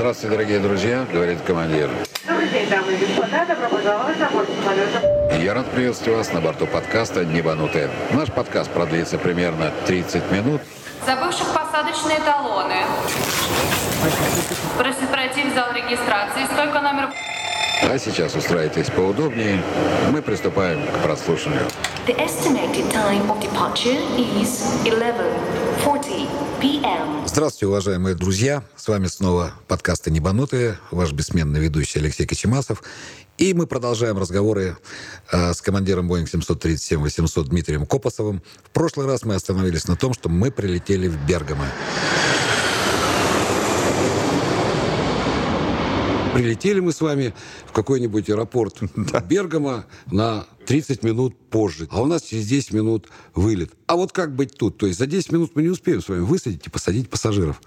Здравствуйте, дорогие друзья, говорит командир. Добрый день, дамы и господа. Добро пожаловать на борт самолета. Я рад приветствовать вас на борту подкаста «Небанутые». Наш подкаст продлится примерно 30 минут. Забывших посадочные талоны. Просит пройти в зал регистрации. Стойка номер... А сейчас устраивайтесь поудобнее. Мы приступаем к прослушиванию. The estimated time of departure is 11:40 p.m. Здравствуйте, уважаемые друзья. С вами снова подкасты «Небанутые», ваш бессменный ведущий Алексей Кочемасов. И мы продолжаем разговоры э, с командиром Boeing 737-800 Дмитрием Копосовым. В прошлый раз мы остановились на том, что мы прилетели в Бергамо. Прилетели мы с вами в какой-нибудь аэропорт Бергама на 30 минут позже. А у нас через 10 минут вылет. А вот как быть тут? То есть за 10 минут мы не успеем с вами высадить и посадить пассажиров.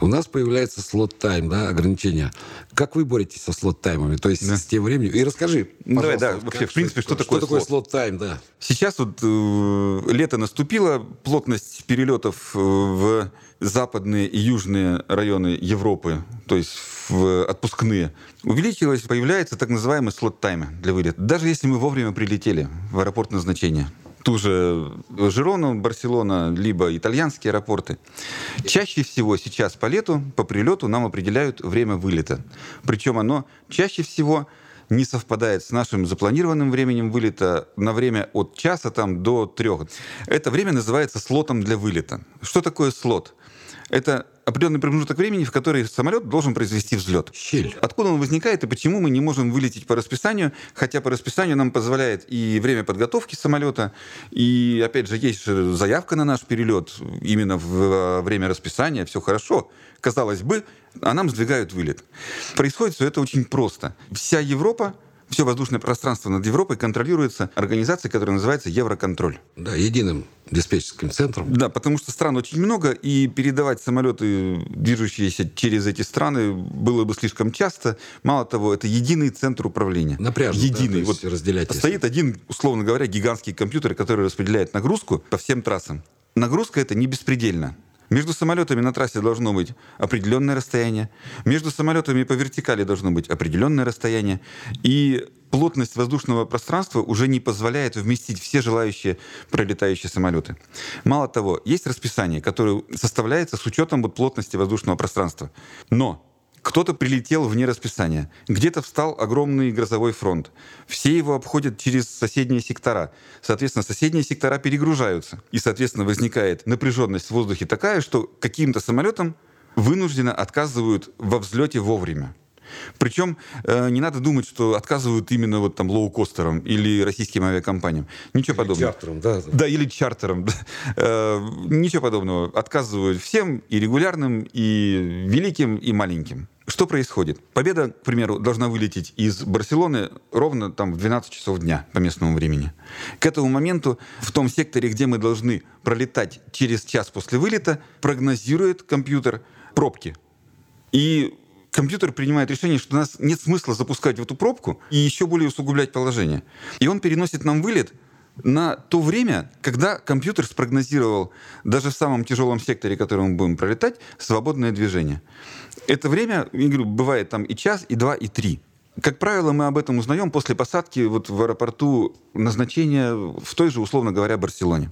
У нас появляется слот-тайм, да, ограничения. Как вы боретесь со слот-таймами? То есть Да. с тем временем? И расскажи, Ну, давай, да, вообще, как- в принципе, что такое такое слот? слот-тайм, да. Сейчас вот э, лето наступило, плотность перелетов э, в западные и южные районы Европы, то есть в отпускные, увеличилась, появляется так называемый слот-тайм для вылета. Даже если мы вовремя прилетели в аэропорт назначения, ту же Жирону, Барселона, либо итальянские аэропорты. Чаще всего сейчас по лету, по прилету нам определяют время вылета. Причем оно чаще всего не совпадает с нашим запланированным временем вылета на время от часа там, до трех. Это время называется слотом для вылета. Что такое слот? Это определенный промежуток времени, в который самолет должен произвести взлет. Щель. Откуда он возникает и почему мы не можем вылететь по расписанию, хотя по расписанию нам позволяет и время подготовки самолета, и, опять же, есть же заявка на наш перелет именно в э, время расписания, все хорошо, казалось бы, а нам сдвигают вылет. Происходит все это очень просто. Вся Европа, все воздушное пространство над Европой контролируется организацией, которая называется Евроконтроль. Да, единым диспетчерским центром. Да, потому что стран очень много, и передавать самолеты, движущиеся через эти страны, было бы слишком часто. Мало того, это единый центр управления. Напряжно, да, Единый. то есть разделять стоит один, условно говоря, гигантский компьютер, который распределяет нагрузку по всем трассам. Нагрузка это не беспредельно. Между самолетами на трассе должно быть определенное расстояние. Между самолетами по вертикали должно быть определенное расстояние. И плотность воздушного пространства уже не позволяет вместить все желающие пролетающие самолеты. Мало того, есть расписание, которое составляется с учетом вот плотности воздушного пространства. Но кто-то прилетел вне расписания. Где-то встал огромный грозовой фронт. Все его обходят через соседние сектора. Соответственно, соседние сектора перегружаются. И, соответственно, возникает напряженность в воздухе такая, что каким-то самолетам вынужденно отказывают во взлете вовремя. Причем э, не надо думать, что отказывают именно вот там лоукостерам или российским авиакомпаниям. Ничего подобного. Чартером, да. Да, или чартером. да. Э, Ничего подобного. Отказывают всем, и регулярным, и великим, и маленьким. Что происходит? Победа, к примеру, должна вылететь из Барселоны ровно там в 12 часов дня по местному времени. К этому моменту в том секторе, где мы должны пролетать через час после вылета, прогнозирует компьютер пробки. И компьютер принимает решение, что у нас нет смысла запускать в эту пробку и еще более усугублять положение. И он переносит нам вылет на то время, когда компьютер спрогнозировал даже в самом тяжелом секторе, который мы будем пролетать, свободное движение. Это время, я говорю, бывает там и час, и два, и три. Как правило, мы об этом узнаем после посадки вот в аэропорту назначения в той же, условно говоря, Барселоне.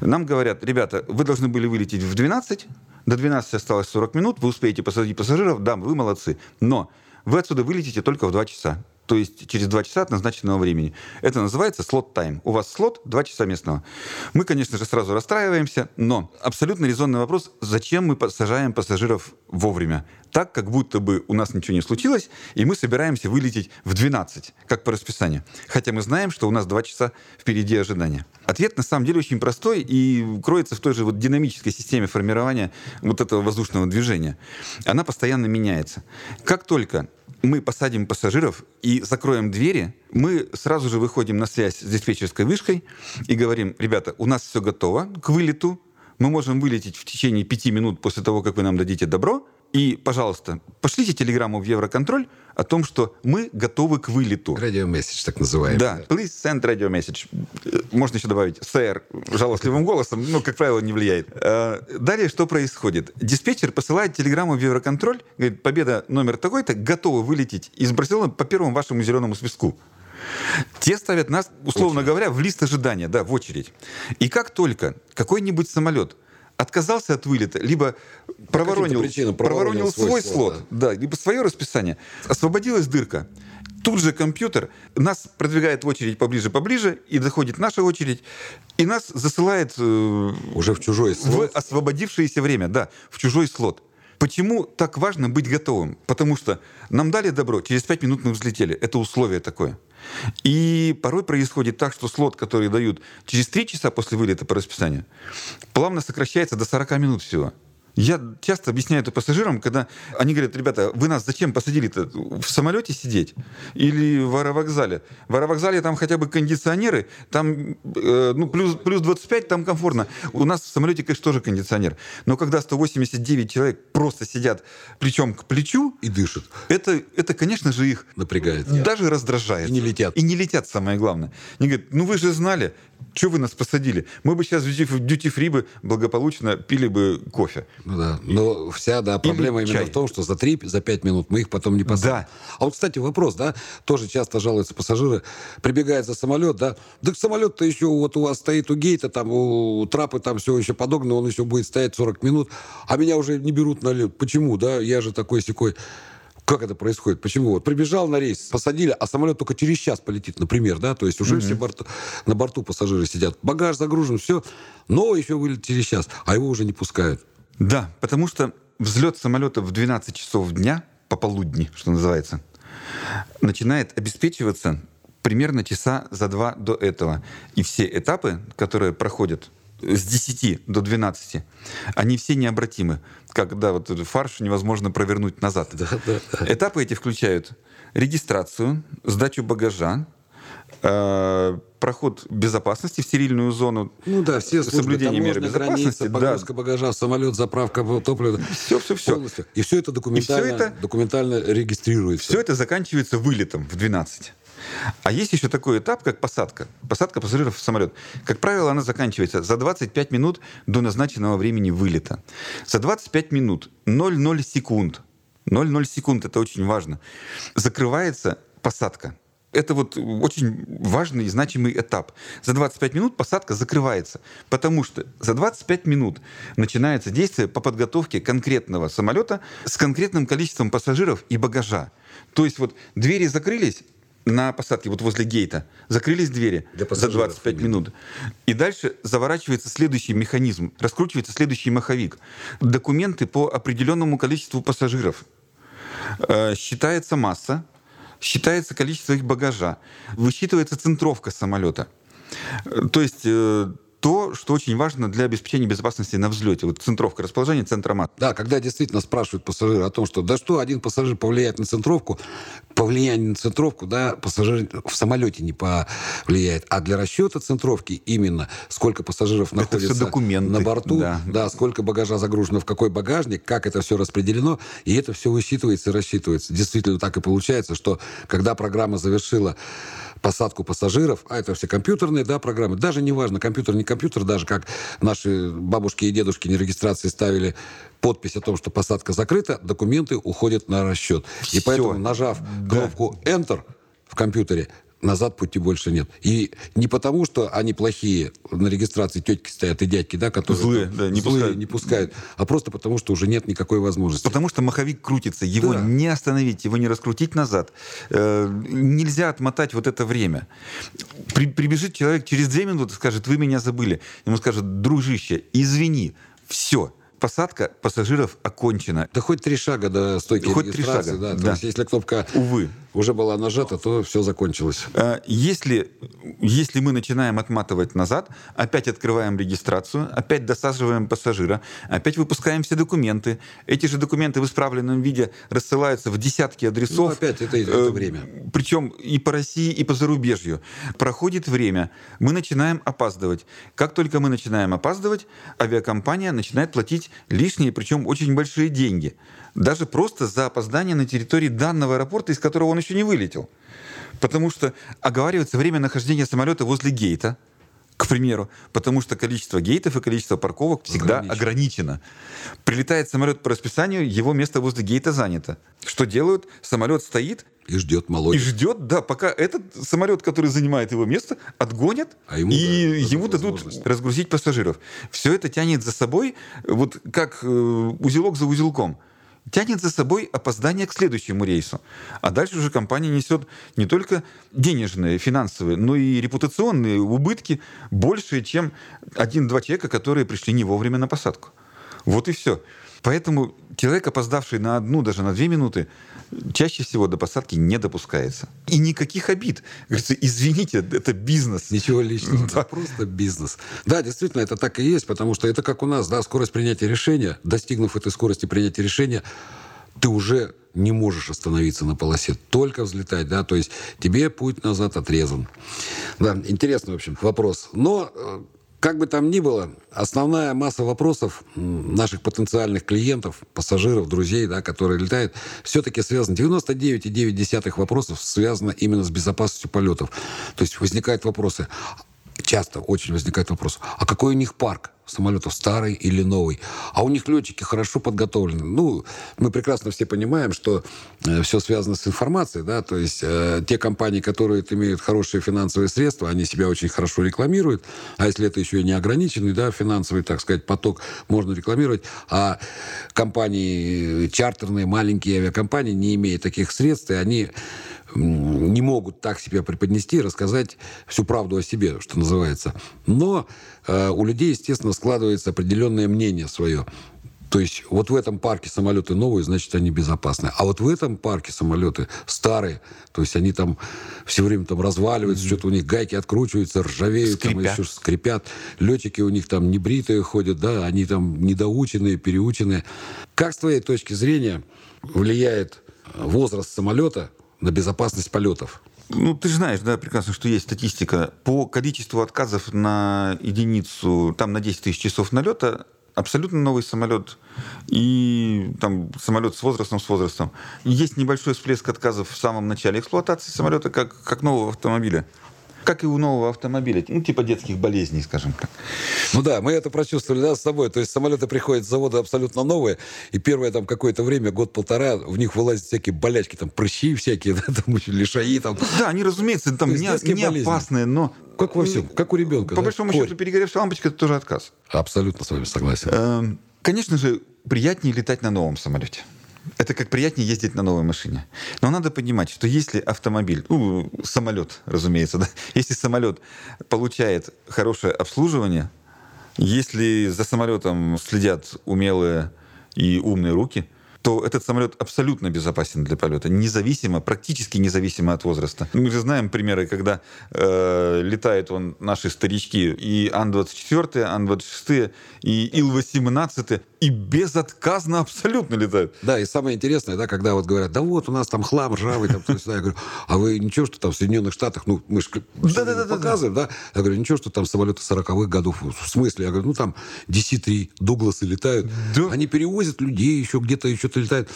Нам говорят, ребята, вы должны были вылететь в 12, до 12 осталось 40 минут, вы успеете посадить пассажиров, да, вы молодцы. Но вы отсюда вылетите только в 2 часа. То есть через 2 часа от назначенного времени. Это называется слот-тайм. У вас слот 2 часа местного. Мы, конечно же, сразу расстраиваемся, но абсолютно резонный вопрос, зачем мы посажаем пассажиров вовремя? Так, как будто бы у нас ничего не случилось, и мы собираемся вылететь в 12, как по расписанию. Хотя мы знаем, что у нас 2 часа впереди ожидания. Ответ на самом деле очень простой и кроется в той же вот динамической системе формирования вот этого воздушного движения. Она постоянно меняется. Как только мы посадим пассажиров и закроем двери, мы сразу же выходим на связь с диспетчерской вышкой и говорим, ребята, у нас все готово к вылету, мы можем вылететь в течение пяти минут после того, как вы нам дадите добро, И, пожалуйста, пошлите телеграмму в Евроконтроль о том, что мы готовы к вылету. Радиомессидж, так называемый. Да, please send radio message. Э, Можно еще добавить сэр жалостливым голосом, но, как правило, не влияет. Э, Далее что происходит? Диспетчер посылает телеграмму в Евроконтроль, говорит, победа номер такой-то, готовы вылететь из Барселоны по первому вашему зеленому свистку. Те ставят нас, условно говоря, в лист ожидания, да, в очередь. И как только какой-нибудь самолет отказался от вылета, либо проворонил, причинам проворонил проворонил свой свой слот, слот, да, либо свое расписание, освободилась дырка. Тут же компьютер нас продвигает в очередь поближе-поближе, и доходит наша очередь, и нас засылает э, Уже в чужой в слот. освободившееся время, да, в чужой слот. Почему так важно быть готовым? Потому что нам дали добро, через пять минут мы взлетели. Это условие такое. И порой происходит так, что слот, который дают через три часа после вылета по расписанию, плавно сокращается до 40 минут всего. Я часто объясняю это пассажирам, когда они говорят, ребята, вы нас зачем посадили-то? В самолете сидеть? Или в аэровокзале? В аэровокзале там хотя бы кондиционеры, там э, ну, плюс, плюс 25, там комфортно. У нас в самолете, конечно, тоже кондиционер. Но когда 189 человек просто сидят плечом к плечу, И дышит. это, это конечно же, их Напрягает. даже раздражает. И не летят. И не летят, самое главное. Они говорят, ну вы же знали, что вы нас посадили? Мы бы сейчас в duty-free бы благополучно пили бы кофе. Ну да. Но вся, да, проблема Или именно чай. в том, что за 3, за 5 минут мы их потом не посадим. Да. А вот, кстати, вопрос, да, тоже часто жалуются пассажиры, прибегает за самолет, да, да самолет-то еще вот у вас стоит у гейта, там у трапы там все еще подогнано, он еще будет стоять 40 минут, а меня уже не берут на лед. Почему, да, я же такой секой. Как это происходит? Почему? Вот прибежал на рейс, посадили, а самолет только через час полетит, например, да, то есть уже все борту- на борту пассажиры сидят, багаж загружен, все, но еще вылет через час, а его уже не пускают. Да, потому что взлет самолета в 12 часов дня, пополудни, что называется, начинает обеспечиваться примерно часа за два до этого. И все этапы, которые проходят с 10 до 12, они все необратимы. Когда вот фарш невозможно провернуть назад. Да, да, Этапы эти включают регистрацию, сдачу багажа, э, проход безопасности в стерильную зону, Ну да, все службы, соблюдение мер таможня, безопасности, граница, да. погрузка багажа в самолет, заправка топлива. Всё, всё, всё. Полностью. И все это документально, И всё это- документально регистрируется. Все это заканчивается вылетом в 12. А есть еще такой этап, как посадка. Посадка пассажиров в самолет. Как правило, она заканчивается за 25 минут до назначенного времени вылета. За 25 минут 0,0 секунд. 0,0 секунд, это очень важно. Закрывается посадка. Это вот очень важный и значимый этап. За 25 минут посадка закрывается, потому что за 25 минут начинается действие по подготовке конкретного самолета с конкретным количеством пассажиров и багажа. То есть вот двери закрылись на посадке, вот возле гейта, закрылись двери за пассажиров 25 именно. минут. И дальше заворачивается следующий механизм, раскручивается следующий маховик. Документы по определенному количеству пассажиров. Э, Считается масса, считается количество их багажа, высчитывается центровка самолета. То есть э, то, что очень важно для обеспечения безопасности на взлете. Вот центровка, расположение центромат. Да, когда действительно спрашивают пассажиры о том, что да что один пассажир повлияет на центровку, по влиянию на центровку, да, пассажир в самолете не повлияет. А для расчета центровки именно сколько пассажиров находится всё документы, на борту, да. да, сколько багажа загружено в какой багажник, как это все распределено, и это все высчитывается и рассчитывается. Действительно так и получается, что когда программа завершила посадку пассажиров, а это все компьютерные да, программы, даже неважно, компьютер, не компьютер, даже как наши бабушки и дедушки на регистрации ставили подпись о том, что посадка закрыта, документы уходят на расчет. И Всё. поэтому, нажав кнопку Enter в компьютере, назад пути больше нет. И не потому, что они плохие, на регистрации тетки стоят и дядьки, да, которые Злые, там да, не злые, пускают. не пускают, а просто потому, что уже нет никакой возможности. Потому что маховик крутится, его Да. не остановить, его не раскрутить назад. Э, нельзя отмотать вот это время. При- прибежит человек через две минуты, скажет, вы меня забыли. Ему скажет, дружище, извини, все. Посадка пассажиров окончена. Да хоть три шага до стойки Хоть три регистрации, шага, да. То да. есть, если кнопка Увы. Уже была нажата, то все закончилось. Э, Если, если мы начинаем отматывать назад, опять открываем регистрацию, опять досаживаем пассажира, опять выпускаем все документы. Эти же документы в исправленном виде рассылаются в десятки адресов. Ну, опять это- это Э, время. Причем и по России, и по зарубежью. Проходит время, мы начинаем опаздывать. Как только мы начинаем опаздывать, авиакомпания начинает платить лишние, причем очень большие деньги. Даже просто за опоздание на территории данного аэропорта, из которого он еще не вылетел. Потому что оговаривается время нахождения самолета возле гейта, к примеру, потому что количество гейтов и количество парковок всегда Ограничено. ограничено. Прилетает самолет по расписанию, его место возле гейта занято. Что делают? Самолет стоит И ждет и молодец. ждет, да, пока этот самолет, который занимает его место, отгонят, А ему, и да, ему дадут разгрузить пассажиров. Все это тянет за собой, вот как э, узелок за узелком, тянет за собой опоздание к следующему рейсу. А дальше уже компания несет не только денежные, финансовые, но и репутационные убытки большие, чем один-два человека, которые пришли не вовремя на посадку. Вот и все. Поэтому человек, опоздавший на одну, даже на две минуты, чаще всего до посадки не допускается. И никаких обид. Говорится, извините, это бизнес. Ничего личного, да, просто бизнес. Да, действительно, это так и есть, потому что это как у нас, да, скорость принятия решения. Достигнув этой скорости принятия решения, ты уже не можешь остановиться на полосе, только взлетать, да, то есть тебе путь назад отрезан. Да, интересный, в общем, вопрос. Но э, как бы там ни было, основная масса вопросов наших потенциальных клиентов, пассажиров, друзей, да, которые летают, все-таки связаны. 99,9 вопросов связано именно с безопасностью полетов. То есть возникают вопросы, часто очень возникает вопрос, а какой у них парк самолетов, старый или новый? А у них летчики хорошо подготовлены. Ну, мы прекрасно все понимаем, что все связано с информацией, да, то есть э, те компании, которые имеют хорошие финансовые средства, они себя очень хорошо рекламируют, а если это еще и не ограниченный, да, финансовый, так сказать, поток, можно рекламировать, а компании чартерные, маленькие авиакомпании, не имея таких средств, и они не могут так себя преподнести, рассказать всю правду о себе, что называется. Но э, у людей, естественно, складывается определенное мнение свое. То есть вот в этом парке самолеты новые, значит, они безопасны. А вот в этом парке самолеты старые, то есть они там все время там разваливаются, что-то у них гайки откручиваются, ржавеют, там Скрипят. еще скрипят. Летчики у них там небритые ходят, да, они там недоученные, переученные. Как с твоей точки зрения влияет возраст самолета на безопасность полетов? Ну, ты же знаешь, да, прекрасно, что есть статистика. По количеству отказов на единицу, там на 10 тысяч часов налета, абсолютно новый самолет и там самолет с возрастом, с возрастом. Есть небольшой всплеск отказов в самом начале эксплуатации самолета, как, как нового автомобиля. Как и у нового автомобиля. Ну, типа детских болезней, скажем так. Ну да, мы это прочувствовали, да, с тобой. То есть самолеты приходят с завода абсолютно новые, и первое там какое-то время, год-полтора, в них вылазят всякие болячки, там прыщи всякие, да, там лишаи, там. Да, они, разумеется, там не, не болезни. опасные, но... Как во всем, как у ребенка. По да? большому Корь. счету, перегоревшая лампочка – это тоже отказ. Абсолютно с вами согласен. Эм, Конечно же, приятнее летать на новом самолете. Это как приятнее ездить на новой машине. Но надо понимать, что если автомобиль, ну, самолет, разумеется, да, если самолет получает хорошее обслуживание, если за самолетом следят умелые и умные руки, то этот самолет абсолютно безопасен для полета, независимо, практически независимо от возраста. Мы же знаем примеры, когда э, летают он, наши старички, и Ан-24, Ан-26, и Ил-18, и безотказно абсолютно летают. Да, и самое интересное, да, когда вот говорят, да вот у нас там хлам ржавый, там, я говорю, а вы ничего, что там в Соединенных Штатах, ну, мы же Да-да-да-да-да. показываем, да? Я говорю, ничего, что там самолеты 40-х годов. В смысле? Я говорю, ну там DC-3, Дугласы летают. Да. Они перевозят людей, еще где-то еще то летают.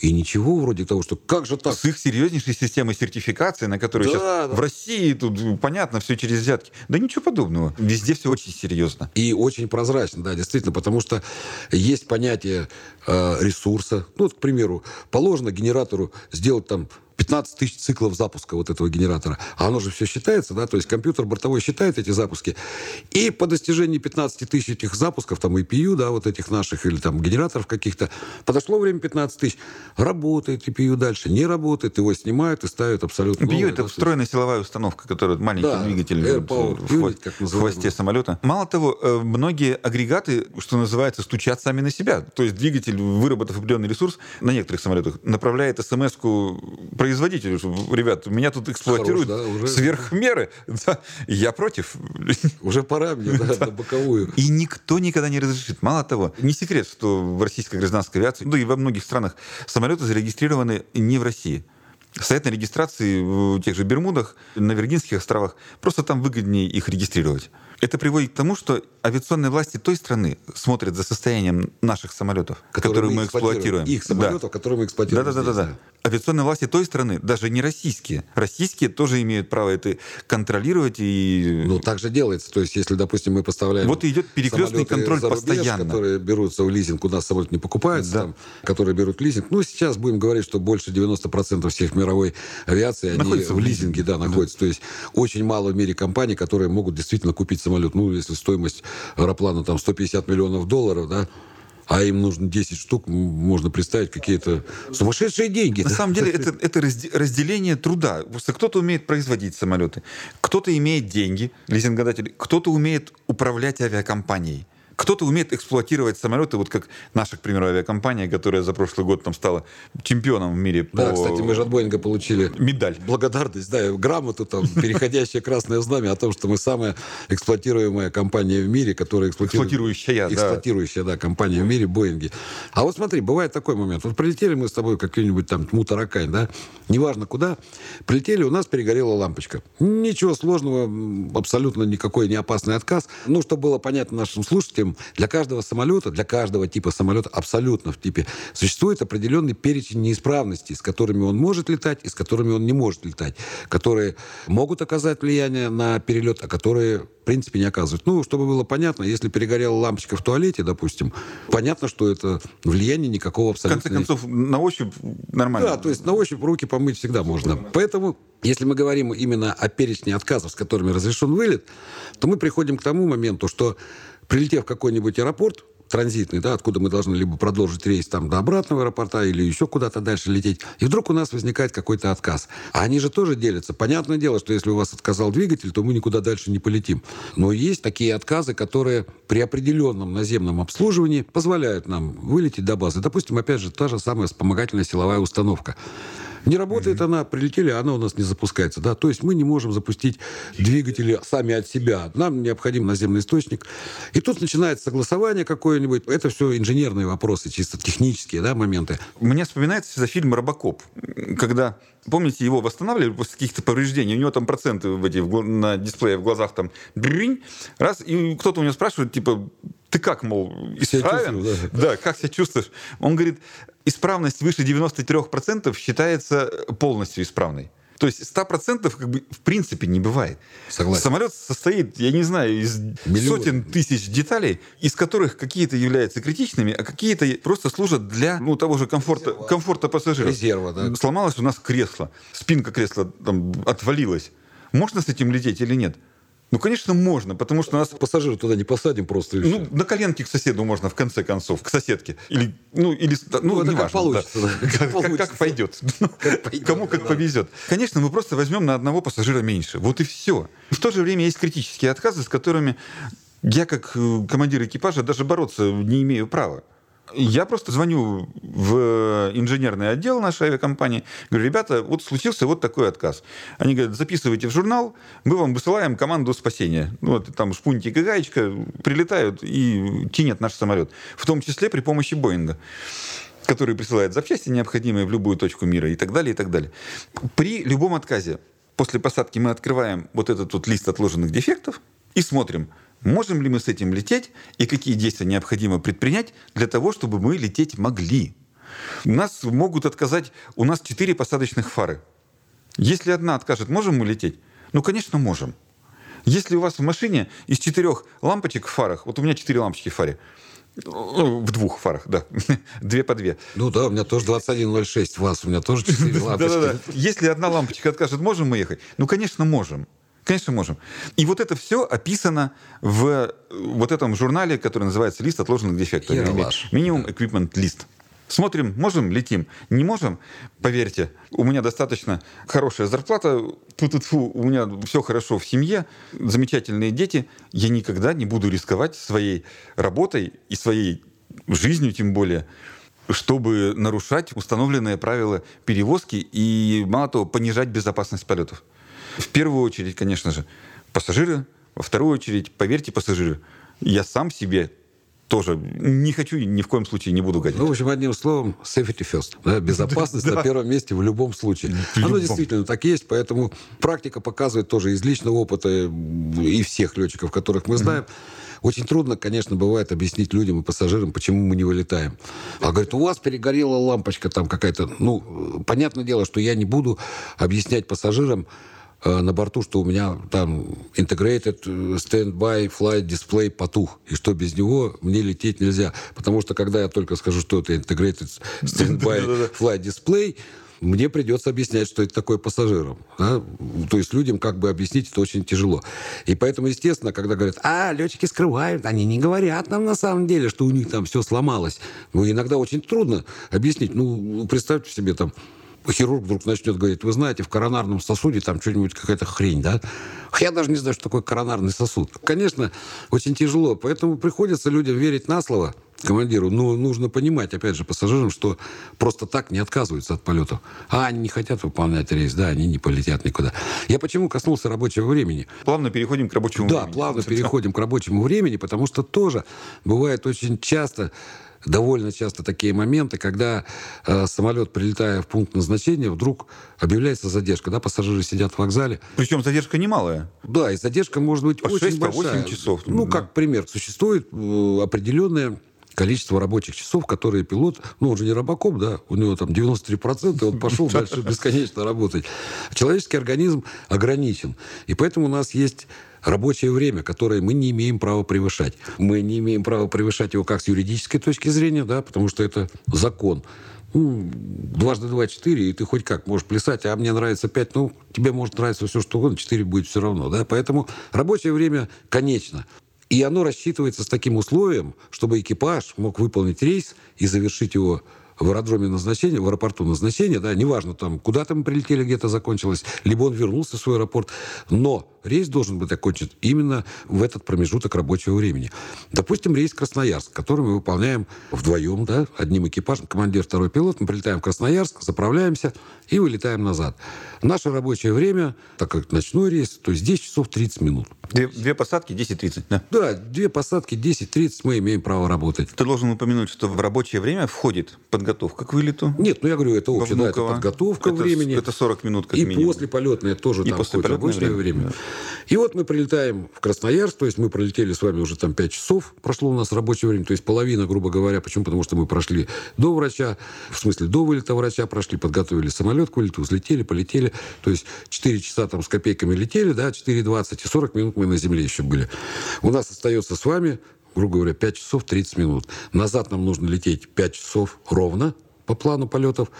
И ничего вроде того, что как же так? С их серьезнейшей системой сертификации, на которую Да, сейчас да. в России тут понятно все через взятки. Да ничего подобного. Везде все очень серьезно. И очень прозрачно, да, действительно, потому что есть понятие э, ресурса. Ну, вот, к примеру, положено генератору сделать там 15 тысяч циклов запуска вот этого генератора. А оно же все считается, да, то есть компьютер бортовой считает эти запуски. И по достижении 15 тысяч этих запусков, там EPU, да, вот этих наших, или там генераторов каких-то, подошло время 15 тысяч, работает EPU дальше, не работает, его снимают и ставят абсолютно новое, это да, встроенная силовая установка, которая маленький Да, двигатель Air вот, Power в, Unit, как в хвосте самолета. Мало того, э, многие агрегаты, что называется, стучат сами на себя. То есть двигатель, выработав определенный ресурс, на некоторых самолетах направляет смс-ку производителю, ребят, меня тут эксплуатируют Хорош, да, уже. сверх меры. Да, я против. Уже пора мне да, на боковую. И никто никогда не разрешит. Мало того, не секрет, что в российской гражданской авиации, ну и во многих странах, самолеты зарегистрированы не в России. Стоят на регистрации в тех же Бермудах, на Виргинских островах. Просто там выгоднее их регистрировать. Это приводит к тому, что авиационные власти той страны смотрят за состоянием наших самолетов, которые, мы эксплуатируем. Их Да. самолетов, которые мы эксплуатируем. Да, да, да, да, да. Авиационные власти той страны, даже не российские. Российские тоже имеют право это контролировать и Ну, так же делается. То есть, если, допустим, мы поставляем... Вот идет перекрестный контроль рубеж, постоянно. которые берутся в лизинг, у нас самолет не покупается, Да. там, которые берут лизинг. Ну, сейчас будем говорить, что больше 90% всех мировой авиации, они Находятся в в лизинге, да, находятся. То есть, очень мало в мире компаний, которые могут действительно купить самолет. Ну, если стоимость аэроплана там 150 миллионов долларов, да, а им нужно 10 штук, можно представить какие-то сумасшедшие деньги. На самом деле это, это разде- разделение труда. Просто кто-то умеет производить самолеты, кто-то имеет деньги, лизингодатель, кто-то умеет управлять авиакомпанией. Кто-то умеет эксплуатировать самолеты, вот как наша, к примеру, авиакомпания, которая за прошлый год там стала чемпионом в мире по... Да, кстати, мы же от Боинга получили Медаль. благодарность, да, грамоту, там, переходящее красное знамя о том, что мы самая эксплуатируемая компания в мире, которая эксплуатирует... Эксплуатирующая, да. Эксплуатирующая, да, компания в мире, Боинги. А вот смотри, бывает такой момент. Вот прилетели мы с тобой в какую-нибудь там тьму таракань, да, неважно куда, прилетели, у нас перегорела лампочка. Ничего сложного, абсолютно никакой не опасный отказ. Ну, чтобы было понятно нашим слушателям, для каждого самолета, для каждого типа самолета, абсолютно в типе, существует определенный перечень неисправностей, с которыми он может летать и с которыми он не может летать, которые могут оказать влияние на перелет, а которые в принципе не оказывают. Ну, чтобы было понятно, если перегорела лампочка в туалете, допустим, понятно, что это влияние никакого В абсолютно конце концов, на ощупь нормально. да, то есть на ощупь руки помыть всегда можно. Поэтому, если мы говорим именно о перечне отказов, с которыми разрешен вылет, то мы приходим к тому моменту, что прилетев в какой-нибудь аэропорт, транзитный, да, откуда мы должны либо продолжить рейс там до обратного аэропорта или еще куда-то дальше лететь, и вдруг у нас возникает какой-то отказ. А они же тоже делятся. Понятное дело, что если у вас отказал двигатель, то мы никуда дальше не полетим. Но есть такие отказы, которые при определенном наземном обслуживании позволяют нам вылететь до базы. Допустим, опять же, та же самая вспомогательная силовая установка. Не работает она, прилетели, а она у нас не запускается. Да? То есть мы не можем запустить двигатели сами от себя. Нам необходим наземный источник. И тут начинается согласование какое-нибудь. Это все инженерные вопросы, чисто технические да, моменты. Мне вспоминается всегда фильм «Робокоп», когда, помните, его восстанавливали после каких-то повреждений, у него там проценты в эти, в на дисплее в глазах там раз, и кто-то у него спрашивает, типа, ты как, мол, исправен? чувствую, да, как себя чувствуешь? Он говорит, исправность выше 93% считается полностью исправной. То есть 100% как бы в принципе не бывает. Согласен. Самолет состоит, я не знаю, из Миллион. сотен тысяч деталей, из которых какие-то являются критичными, а какие-то просто служат для ну, того же комфорта, комфорта пассажира. Резерва, да. Сломалось у нас кресло, спинка кресла там отвалилась. Можно с этим лететь или нет? Ну, конечно, можно, потому что нас Пассажира туда не посадим просто. ну, на коленке к соседу можно, в конце концов, к соседке. Или, ну, или, ну, Ну, это как неважно, получится, да. да, как Как, как- получится. как пойдет. пойдет, Кому как да. повезет. Конечно, мы просто возьмем на одного пассажира меньше. Вот и все. В то же время есть критические отказы, с которыми я, как э, командир экипажа, даже бороться не имею права. Я просто звоню в инженерный отдел нашей авиакомпании, говорю, ребята, вот случился вот такой отказ. Они говорят, записывайте в журнал, мы вам высылаем команду спасения. Ну, Вот там шпунтик и гаечка прилетают и чинят наш самолет. В том числе при помощи Боинга который присылает запчасти, необходимые в любую точку мира и так далее, и так далее. При любом отказе после посадки мы открываем вот этот вот лист отложенных дефектов и смотрим, можем ли мы с этим лететь и какие действия необходимо предпринять для того, чтобы мы лететь могли. Нас могут отказать, у нас четыре посадочных фары. Если одна откажет, можем мы лететь? Ну, конечно, можем. Если у вас в машине из четырех лампочек в фарах, вот у меня четыре лампочки в фаре, ну, в двух фарах, да, две по две. Ну да, у меня тоже 2106 вас, у меня тоже 4 лампочки. Да-да-да. Если одна лампочка откажет, можем мы ехать? Ну, конечно, можем. Конечно, можем. И вот это все описано в э, вот этом журнале, который называется «Лист отложенных дефектов». Ералаш. Минимум Equipment List. Смотрим, можем, летим. Не можем, поверьте, у меня достаточно хорошая зарплата, тьфу-тьфу, у меня все хорошо в семье, замечательные дети. Я никогда не буду рисковать своей работой и своей жизнью тем более чтобы нарушать установленные правила перевозки и, мало того, понижать безопасность полетов. В первую очередь, конечно же, пассажиры, во вторую очередь, поверьте, пассажиры, я сам себе тоже не хочу и ни в коем случае не буду гадить. Ну, в общем, одним словом, safety first. Да, безопасность на первом месте в любом случае. Оно действительно так есть, поэтому практика показывает тоже из личного опыта и всех летчиков, которых мы знаем, очень трудно, конечно, бывает объяснить людям и пассажирам, почему мы не вылетаем. А говорит, у вас перегорела лампочка там какая-то. Ну, понятное дело, что я не буду объяснять пассажирам, э, на борту, что у меня там integrated э, standby flight display потух, и что без него мне лететь нельзя. Потому что когда я только скажу, что это integrated standby flight display, мне придется объяснять, что это такое пассажирам. Да? То есть людям как бы объяснить это очень тяжело. И поэтому, естественно, когда говорят, а, летчики скрывают, они не говорят нам на самом деле, что у них там все сломалось. Ну, иногда очень трудно объяснить. Ну, представьте себе там, хирург вдруг начнет говорить, вы знаете, в коронарном сосуде там что-нибудь какая-то хрень, да? Я даже не знаю, что такое коронарный сосуд. Конечно, очень тяжело, поэтому приходится людям верить на слово, командиру. Но нужно понимать, опять же, пассажирам, что просто так не отказываются от полетов. А они не хотят выполнять рейс, да, они не полетят никуда. Я почему коснулся рабочего времени? Плавно переходим к рабочему да, времени. плавно переходим к рабочему времени, потому что тоже бывает очень часто довольно часто такие моменты, когда э, самолет, прилетая в пункт назначения, вдруг объявляется задержка. Да, пассажиры сидят в вокзале. Причем задержка немалая. Да, и задержка может быть По очень 6, по большая. 8 часов. Ну, Да. как пример, существует э, определенное количество рабочих часов, которые пилот, ну, он же не рабокоп, да, у него там 93%, и он пошел дальше бесконечно работать. Человеческий организм ограничен. И поэтому у нас есть рабочее время, которое мы не имеем права превышать. Мы не имеем права превышать его как с юридической точки зрения, да, потому что это закон. Ну, дважды два четыре, и ты хоть как можешь плясать, а мне нравится пять, ну, тебе может нравиться все что угодно, четыре будет все равно, да, поэтому рабочее время конечно. И оно рассчитывается с таким условием, чтобы экипаж мог выполнить рейс и завершить его в аэродроме назначения, в аэропорту назначения, да, неважно там, куда-то мы прилетели, где-то закончилось, либо он вернулся в свой аэропорт, но рейс должен быть окончен именно в этот промежуток рабочего времени. Допустим, рейс Красноярск, который мы выполняем вдвоем, да, одним экипажем, командир, второй пилот, мы прилетаем в Красноярск, заправляемся и вылетаем назад. Наше рабочее время, так как ночной рейс, то есть 10 часов 30 минут. Две, две посадки 10-30, да. Да, две посадки 10-30 мы имеем право работать. Ты должен упомянуть, что в рабочее время входит подготовка к вылету. Нет, ну я говорю, это общее, да, это подготовка Это времени. это 40 минут как и минимум. после полетное тоже И там после полетное рабочее время, время. И вот мы прилетаем в Красноярск, то есть мы пролетели с вами уже там 5 часов, прошло у нас рабочее время, то есть половина, грубо говоря. Почему? Потому что мы прошли до врача, в смысле до вылета врача прошли, подготовили самолет к вылету, взлетели, полетели. То есть 4 часа там с копейками летели, да, 4.20, и 40 минут мы на земле еще были. У нас остается с вами, грубо говоря, 5 часов 30 минут. Назад нам нужно лететь 5 часов ровно по плану полетов,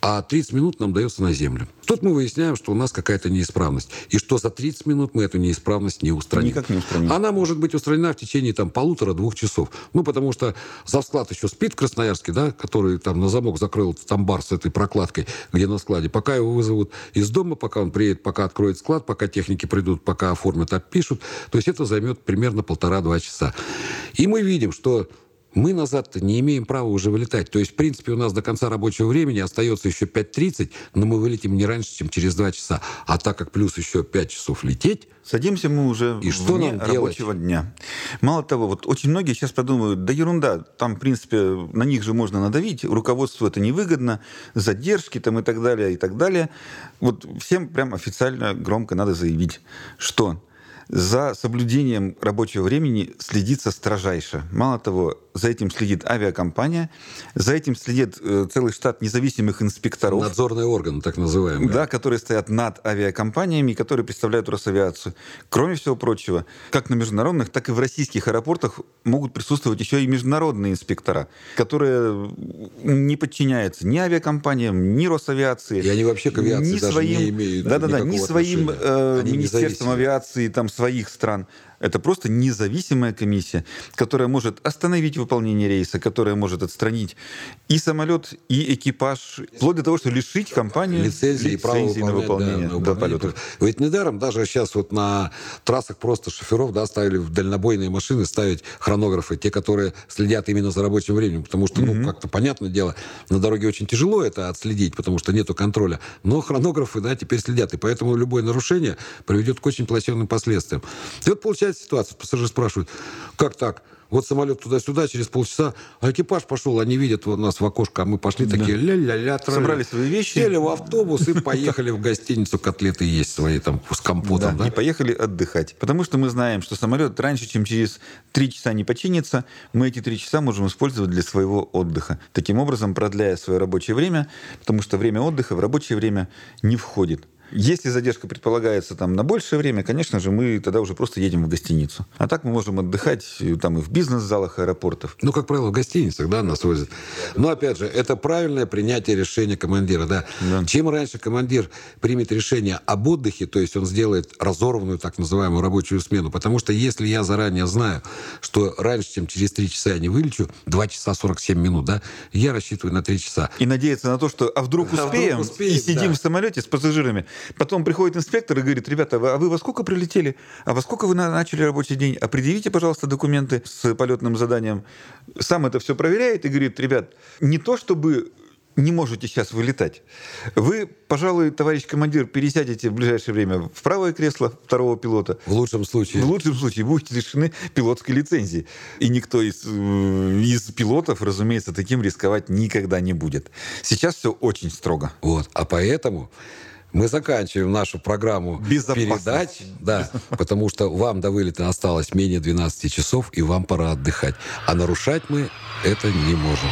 а 30 минут нам дается на землю. Тут мы выясняем, что у нас какая-то неисправность. И что за 30 минут мы эту неисправность не устраним. Никак не устраним. Она может быть устранена в течение там полутора-двух часов. Ну, потому что завсклад еще спит в Красноярске, да, который там на замок закрыл этот амбар с этой прокладкой, где на складе. Пока его вызовут из дома, пока он приедет, пока откроет склад, пока техники придут, пока оформят, опишут. То есть это займет примерно полтора-два часа. И мы видим, что мы назад не имеем права уже вылетать. То есть, в принципе, у нас до конца рабочего времени остается еще 5.30, но мы вылетим не раньше, чем через 2 часа. А так как плюс еще 5 часов лететь, Садимся мы уже И что вне нам делать? рабочего дня. Мало того, вот очень многие сейчас подумают, да ерунда, там, в принципе, на них же можно надавить, руководству это невыгодно, задержки там и так далее, и так далее. Вот всем прям официально громко надо заявить, что за соблюдением рабочего времени следится строжайше. Мало того, за этим следит авиакомпания, за этим следит э, целый штат независимых инспекторов. надзорный орган, так называемый. Да, которые стоят над авиакомпаниями, которые представляют Росавиацию. Кроме всего прочего, как на международных, так и в российских аэропортах могут присутствовать еще и международные инспектора, которые не подчиняются ни авиакомпаниям, ни Росавиации. И они вообще к авиации ни даже своим, не имеют Да-да-да, ни своим э, министерством авиации там, своих стран. Это просто независимая комиссия, которая может остановить выполнение рейса, которая может отстранить и самолет, и экипаж, вплоть до того, что лишить компанию лицензии и право лицензии на выполнение, да, на да, полетов. Ведь недаром даже сейчас вот на трассах просто шоферов да, ставили в дальнобойные машины ставить хронографы, те, которые следят именно за рабочим временем, потому что, ну, как-то понятное дело, на дороге очень тяжело это отследить, потому что нету контроля. Но хронографы, да, теперь следят, и поэтому любое нарушение приведет к очень плачевным последствиям. И вот получается ситуация, пассажир спрашивает, как так? Вот самолет туда-сюда, через полчаса, а экипаж пошел, они видят вот нас в окошко, а мы пошли такие ля-ля-ля. Собрали свои вещи. Сели в автобус и поехали в гостиницу, котлеты есть свои там с компотом, да? И поехали отдыхать. Потому что мы знаем, что самолет раньше, чем через три часа не починится, мы эти три часа можем использовать для своего отдыха. Таким образом, продляя свое рабочее время, потому что время отдыха в рабочее время не входит. Если задержка предполагается там на большее время, конечно же, мы тогда уже просто едем в гостиницу. А так мы можем отдыхать э, там и в бизнес-залах аэропортов. Ну, как правило, в гостиницах, да, нас возят. Но, опять же, это правильное принятие решения командира, да. Да. Чем раньше командир примет решение об отдыхе, то есть он сделает разорванную так называемую рабочую смену, потому что если я заранее знаю, что раньше, чем через 3 часа я не вылечу, 2 часа 47 минут, да, я рассчитываю на 3 часа. И надеяться на то, что а вдруг А вдруг успеем, успеем, и сидим да. в самолете с пассажирами. Потом приходит инспектор и говорит, ребята, а вы во сколько прилетели? А во сколько вы на- начали рабочий день? А предъявите, пожалуйста, документы с полетным заданием. Сам это все проверяет и говорит, ребят, не то чтобы не можете сейчас вылетать. Вы, пожалуй, товарищ командир, пересядете в ближайшее время в правое кресло второго пилота. В лучшем случае. В лучшем случае будете лишены пилотской лицензии. И никто из, э, из пилотов, разумеется, таким рисковать никогда не будет. Сейчас все очень строго. Вот. А поэтому мы заканчиваем нашу программу передач, да, потому что вам до вылета осталось менее 12 часов, и вам пора отдыхать. А нарушать мы это не можем.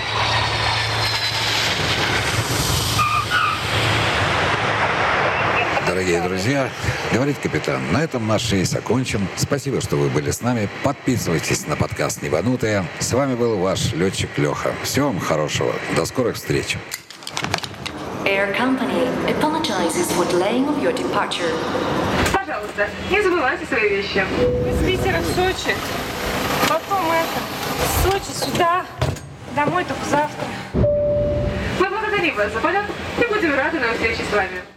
Дорогие друзья, говорит капитан, на этом наш рейс окончен. Спасибо, что вы были с нами. Подписывайтесь на подкаст «Небанутые». С вами был ваш летчик Леха. Всего вам хорошего. До скорых встреч. Air Company apologizes for delaying of your departure. Пожалуйста, не забывайте свои вещи. Из Питера в Сочи. Потом это, с Сочи сюда. Домой только завтра. Мы благодарим вас за полет и будем рады на встрече с вами.